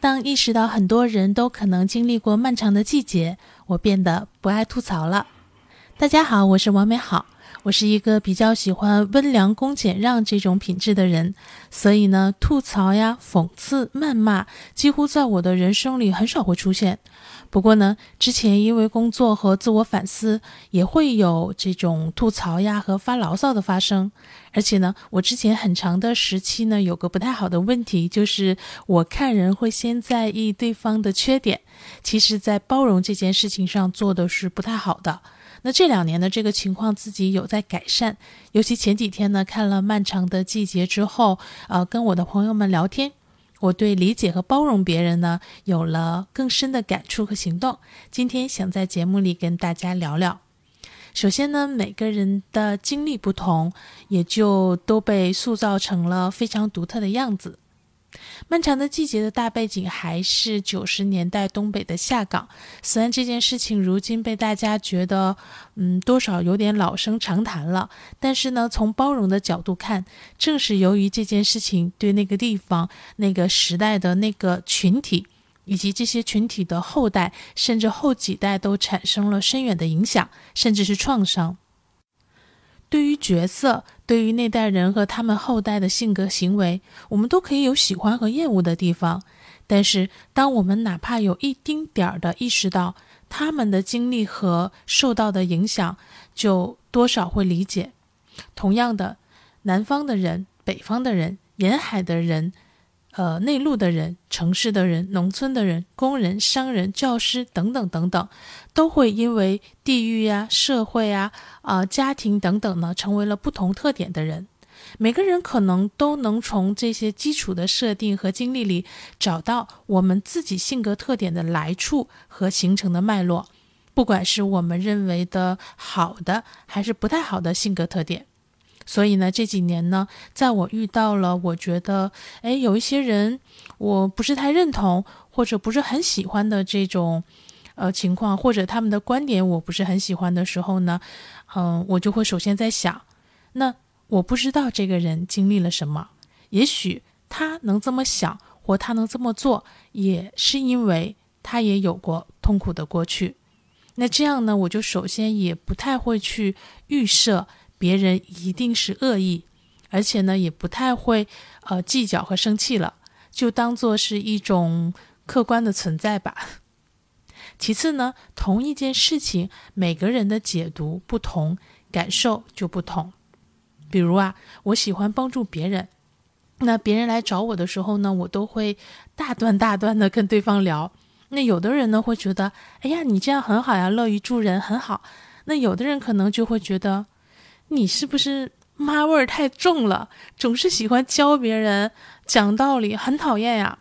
当意识到很多人都可能经历过漫长的季节，我变得不爱吐槽了。大家好，我是王美好。我是一个比较喜欢温良恭俭让这种品质的人，所以呢，吐槽呀、讽刺、谩骂，几乎在我的人生里很少会出现。不过呢，之前因为工作和自我反思，也会有这种吐槽呀和发牢骚的发生。而且呢，我之前很长的时期呢，有个不太好的问题，就是我看人会先在意对方的缺点，其实在包容这件事情上做的是不太好的。那这两年的这个情况自己有在改善，尤其前几天呢，看了《漫长的季节》之后，呃，跟我的朋友们聊天，我对理解和包容别人呢，有了更深的感触和行动。今天想在节目里跟大家聊聊。首先呢，每个人的经历不同，也就都被塑造成了非常独特的样子。漫长的季节的大背景还是九十年代东北的下岗。虽然这件事情如今被大家觉得，嗯，多少有点老生常谈了，但是呢，从包容的角度看，正是由于这件事情对那个地方、那个时代的那个群体，以及这些群体的后代，甚至后几代都产生了深远的影响，甚至是创伤。对于角色，对于那代人和他们后代的性格行为，我们都可以有喜欢和厌恶的地方。但是，当我们哪怕有一丁点儿的意识到他们的经历和受到的影响，就多少会理解。同样的，南方的人、北方的人、沿海的人。呃，内陆的人、城市的人、农村的人、工人、商人、教师等等等等，都会因为地域呀、社会啊、啊家庭等等呢，成为了不同特点的人。每个人可能都能从这些基础的设定和经历里，找到我们自己性格特点的来处和形成的脉络，不管是我们认为的好的，还是不太好的性格特点。所以呢，这几年呢，在我遇到了我觉得，哎，有一些人我不是太认同或者不是很喜欢的这种，呃情况，或者他们的观点我不是很喜欢的时候呢，嗯，我就会首先在想，那我不知道这个人经历了什么，也许他能这么想或他能这么做，也是因为他也有过痛苦的过去。那这样呢，我就首先也不太会去预设。别人一定是恶意，而且呢，也不太会呃计较和生气了，就当做是一种客观的存在吧。其次呢，同一件事情，每个人的解读不同，感受就不同。比如啊，我喜欢帮助别人，那别人来找我的时候呢，我都会大段大段的跟对方聊。那有的人呢会觉得，哎呀，你这样很好呀，乐于助人很好。那有的人可能就会觉得。你是不是妈味儿太重了？总是喜欢教别人讲道理，很讨厌呀。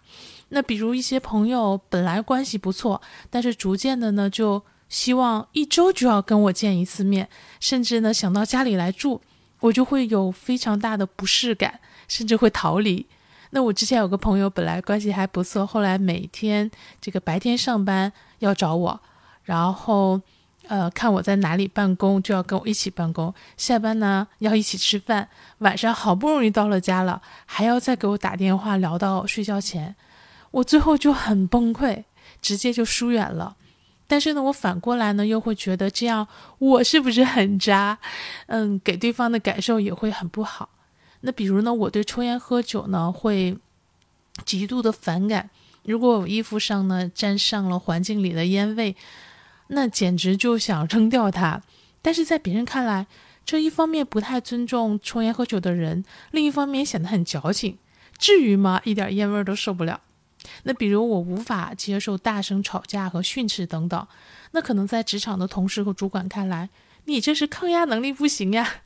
那比如一些朋友本来关系不错，但是逐渐的呢，就希望一周就要跟我见一次面，甚至呢想到家里来住，我就会有非常大的不适感，甚至会逃离。那我之前有个朋友本来关系还不错，后来每天这个白天上班要找我，然后。呃，看我在哪里办公，就要跟我一起办公。下班呢，要一起吃饭。晚上好不容易到了家了，还要再给我打电话聊到睡觉前。我最后就很崩溃，直接就疏远了。但是呢，我反过来呢，又会觉得这样我是不是很渣？嗯，给对方的感受也会很不好。那比如呢，我对抽烟喝酒呢，会极度的反感。如果我衣服上呢沾上了环境里的烟味。那简直就想扔掉它，但是在别人看来，这一方面不太尊重抽烟喝酒的人，另一方面显得很矫情。至于吗？一点烟味都受不了。那比如我无法接受大声吵架和训斥等等，那可能在职场的同事和主管看来，你这是抗压能力不行呀。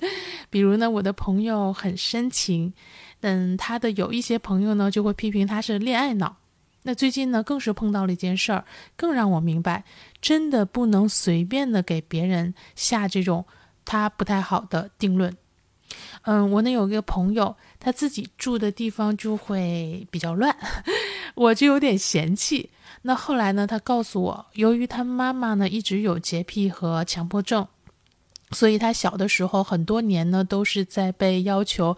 比如呢，我的朋友很深情，但他的有一些朋友呢就会批评他是恋爱脑。那最近呢，更是碰到了一件事儿，更让我明白，真的不能随便的给别人下这种他不太好的定论。嗯，我呢有个朋友，他自己住的地方就会比较乱，我就有点嫌弃。那后来呢，他告诉我，由于他妈妈呢一直有洁癖和强迫症，所以他小的时候很多年呢都是在被要求。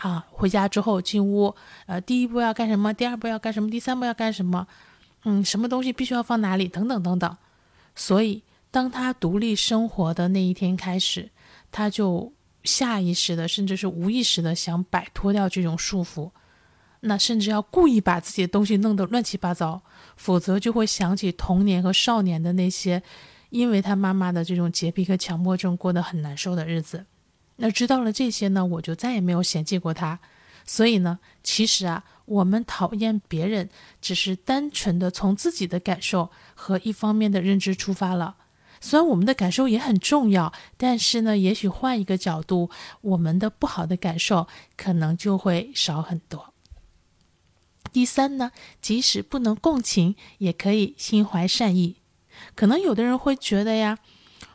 啊，回家之后进屋，呃，第一步要干什么？第二步要干什么？第三步要干什么？嗯，什么东西必须要放哪里？等等等等。所以，当他独立生活的那一天开始，他就下意识的，甚至是无意识的想摆脱掉这种束缚。那甚至要故意把自己的东西弄得乱七八糟，否则就会想起童年和少年的那些，因为他妈妈的这种洁癖和强迫症过得很难受的日子。那知道了这些呢，我就再也没有嫌弃过他。所以呢，其实啊，我们讨厌别人，只是单纯的从自己的感受和一方面的认知出发了。虽然我们的感受也很重要，但是呢，也许换一个角度，我们的不好的感受可能就会少很多。第三呢，即使不能共情，也可以心怀善意。可能有的人会觉得呀，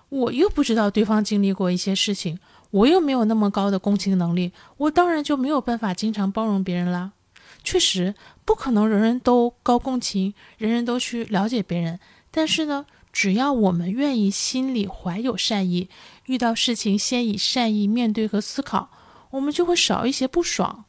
我又不知道对方经历过一些事情。我又没有那么高的共情能力，我当然就没有办法经常包容别人啦。确实不可能人人都高共情，人人都去了解别人。但是呢，只要我们愿意心里怀有善意，遇到事情先以善意面对和思考，我们就会少一些不爽。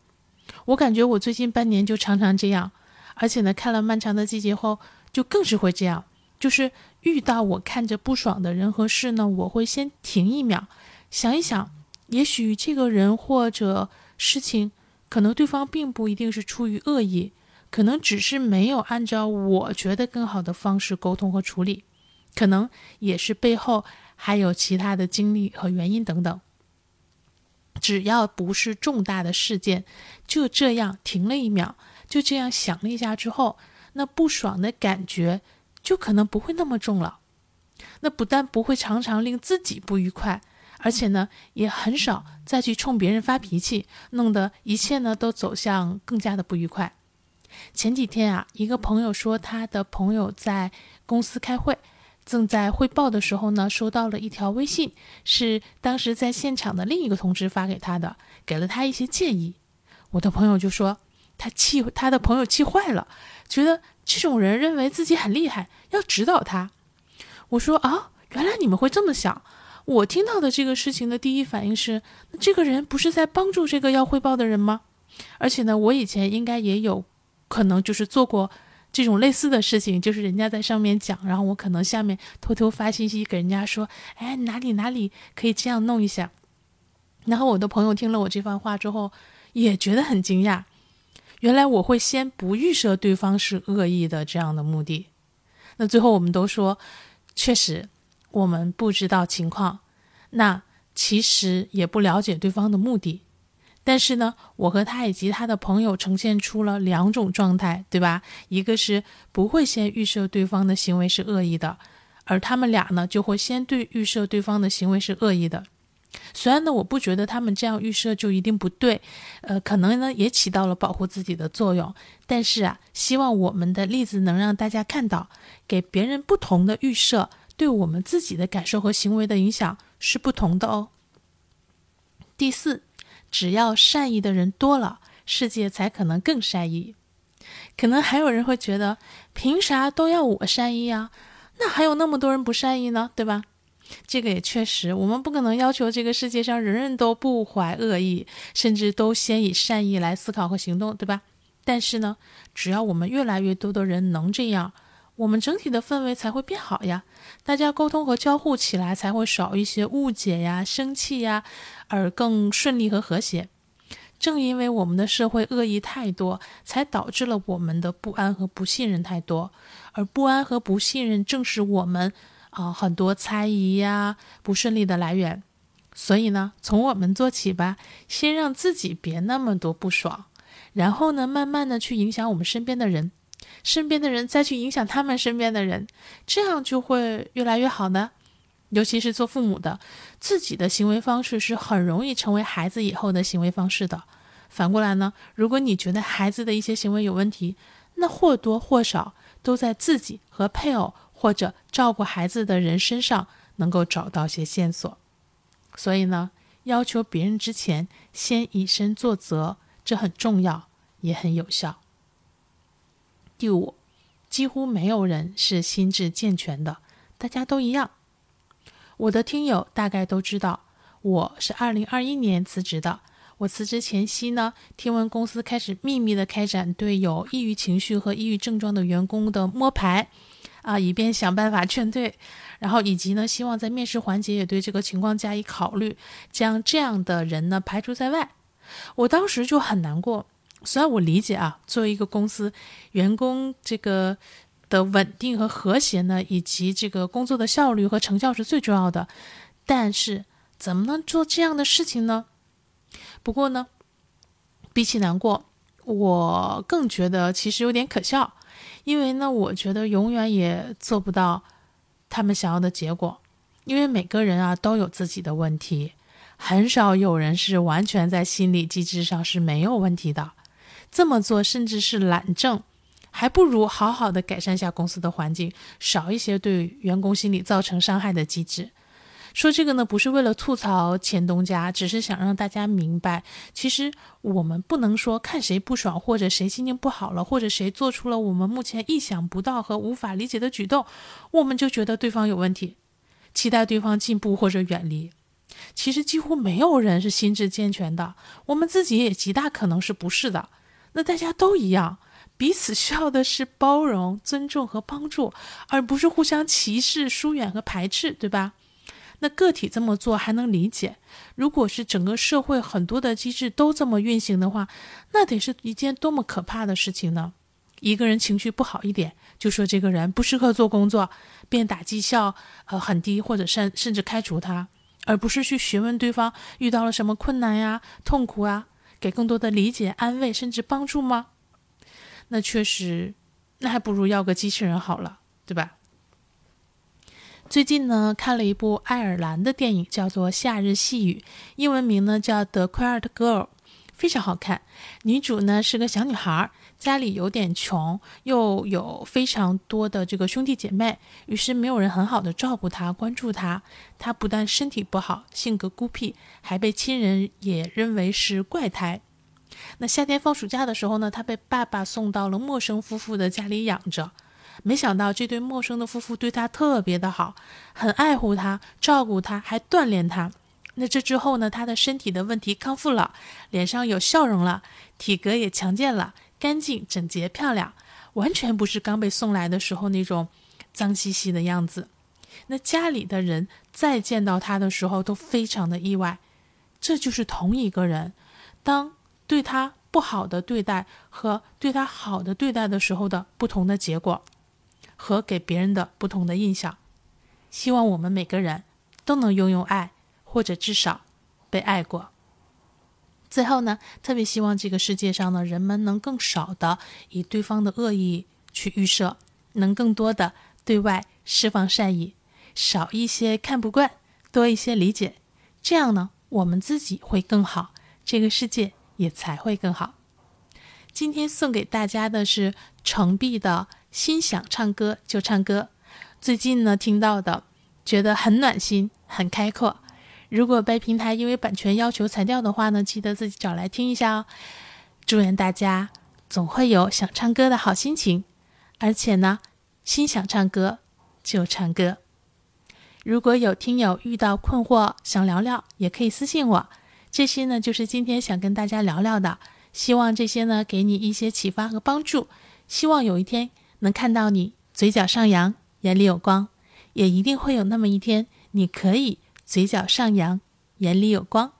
我感觉我最近半年就常常这样，而且呢，看了《漫长的季节》后，就更是会这样。就是遇到我看着不爽的人和事呢，我会先停一秒，想一想。也许这个人或者事情，可能对方并不一定是出于恶意，可能只是没有按照我觉得更好的方式沟通和处理，可能也是背后还有其他的经历和原因等等。只要不是重大的事件，就这样停了一秒，就这样想了一下之后，那不爽的感觉就可能不会那么重了。那不但不会常常令自己不愉快。而且呢，也很少再去冲别人发脾气，弄得一切呢都走向更加的不愉快。前几天啊，一个朋友说，他的朋友在公司开会，正在汇报的时候呢，收到了一条微信，是当时在现场的另一个同事发给他的，给了他一些建议。我的朋友就说，他气他的朋友气坏了，觉得这种人认为自己很厉害，要指导他。我说啊，原来你们会这么想。我听到的这个事情的第一反应是，这个人不是在帮助这个要汇报的人吗？而且呢，我以前应该也有可能就是做过这种类似的事情，就是人家在上面讲，然后我可能下面偷偷发信息给人家说，哎，哪里哪里可以这样弄一下。然后我的朋友听了我这番话之后，也觉得很惊讶，原来我会先不预设对方是恶意的这样的目的。那最后我们都说，确实。我们不知道情况，那其实也不了解对方的目的。但是呢，我和他以及他的朋友呈现出了两种状态，对吧？一个是不会先预设对方的行为是恶意的，而他们俩呢，就会先对预设对方的行为是恶意的。虽然呢，我不觉得他们这样预设就一定不对，呃，可能呢也起到了保护自己的作用。但是啊，希望我们的例子能让大家看到，给别人不同的预设。对我们自己的感受和行为的影响是不同的哦。第四，只要善意的人多了，世界才可能更善意。可能还有人会觉得，凭啥都要我善意啊？那还有那么多人不善意呢，对吧？这个也确实，我们不可能要求这个世界上人人都不怀恶意，甚至都先以善意来思考和行动，对吧？但是呢，只要我们越来越多的人能这样。我们整体的氛围才会变好呀，大家沟通和交互起来才会少一些误解呀、生气呀，而更顺利和和谐。正因为我们的社会恶意太多，才导致了我们的不安和不信任太多，而不安和不信任正是我们啊很多猜疑呀、不顺利的来源。所以呢，从我们做起吧，先让自己别那么多不爽，然后呢，慢慢的去影响我们身边的人。身边的人再去影响他们身边的人，这样就会越来越好呢。尤其是做父母的，自己的行为方式是很容易成为孩子以后的行为方式的。反过来呢，如果你觉得孩子的一些行为有问题，那或多或少都在自己和配偶或者照顾孩子的人身上能够找到些线索。所以呢，要求别人之前先以身作则，这很重要，也很有效。第五，几乎没有人是心智健全的，大家都一样。我的听友大概都知道，我是二零二一年辞职的，我辞职前夕呢，听闻公司开始秘密的开展对有抑郁情绪和抑郁症状的员工的摸排，啊，以便想办法劝退。然后以及呢，希望在面试环节也对这个情况加以考虑，将这样的人呢排除在外。我当时就很难过。虽然我理解啊，作为一个公司，员工这个的稳定和和谐呢，以及这个工作的效率和成效是最重要的，但是怎么能做这样的事情呢？不过呢，比起难过，我更觉得其实有点可笑，因为呢，我觉得永远也做不到。他们想要的结果，因为每个人啊都有自己的问题，很少有人是完全在心理机制上是没有问题的。这么做甚至是懒政，还不如好好的改善下公司的环境，少一些对员工心理造成伤害的机制。说这个呢，不是为了吐槽前东家，只是想让大家明白，其实我们不能说看谁不爽，或者谁心情不好了，或者谁做出了我们目前意想不到和无法理解的举动，我们就觉得对方有问题，期待对方进步或者远离。其实几乎没有人是心智健全的，我们自己也极大可能是不是的。那大家都一样，彼此需要的是包容、尊重和帮助，而不是互相歧视、疏远和排斥，对吧？那个体这么做还能理解，如果是整个社会很多的机制都这么运行的话，那得是一件多么可怕的事情呢？一个人情绪不好一点，就说这个人不适合做工作，便打绩效呃很低，或者甚甚至开除他，而不是去询问对方遇到了什么困难呀、痛苦啊，给更多的理解、安慰甚至帮助吗？那确实，那还不如要个机器人好了，对吧？最近呢，看了一部爱尔兰的电影，叫做《夏日细雨》，英文名呢叫《The Quiet Girl》，非常好看。女主呢是个小女孩，家里有点穷，又有非常多的这个兄弟姐妹，于是没有人很好的照顾她、关注她。她不但身体不好，性格孤僻，还被亲人也认为是怪胎。那夏天放暑假的时候呢，她被爸爸送到了陌生夫妇的家里养着。没想到这对陌生的夫妇对她特别的好，很爱护她，照顾她，还锻炼她。那这之后呢？他的身体的问题康复了，脸上有笑容了，体格也强健了，干净整洁漂亮，完全不是刚被送来的时候那种脏兮兮的样子。那家里的人再见到他的时候都非常的意外，这就是同一个人，当对他不好的对待和对他好的对待的时候的不同的结果。和给别人的不同的印象，希望我们每个人都能拥有爱，或者至少被爱过。最后呢，特别希望这个世界上呢人们能更少的以对方的恶意去预设，能更多的对外释放善意，少一些看不惯，多一些理解。这样呢，我们自己会更好，这个世界也才会更好。今天送给大家的是程璧的。心想唱歌就唱歌，最近呢听到的，觉得很暖心，很开阔。如果被平台因为版权要求裁掉的话呢，记得自己找来听一下哦。祝愿大家总会有想唱歌的好心情，而且呢，心想唱歌就唱歌。如果有听友遇到困惑想聊聊，也可以私信我。这些呢就是今天想跟大家聊聊的，希望这些呢给你一些启发和帮助。希望有一天。能看到你嘴角上扬，眼里有光，也一定会有那么一天，你可以嘴角上扬，眼里有光。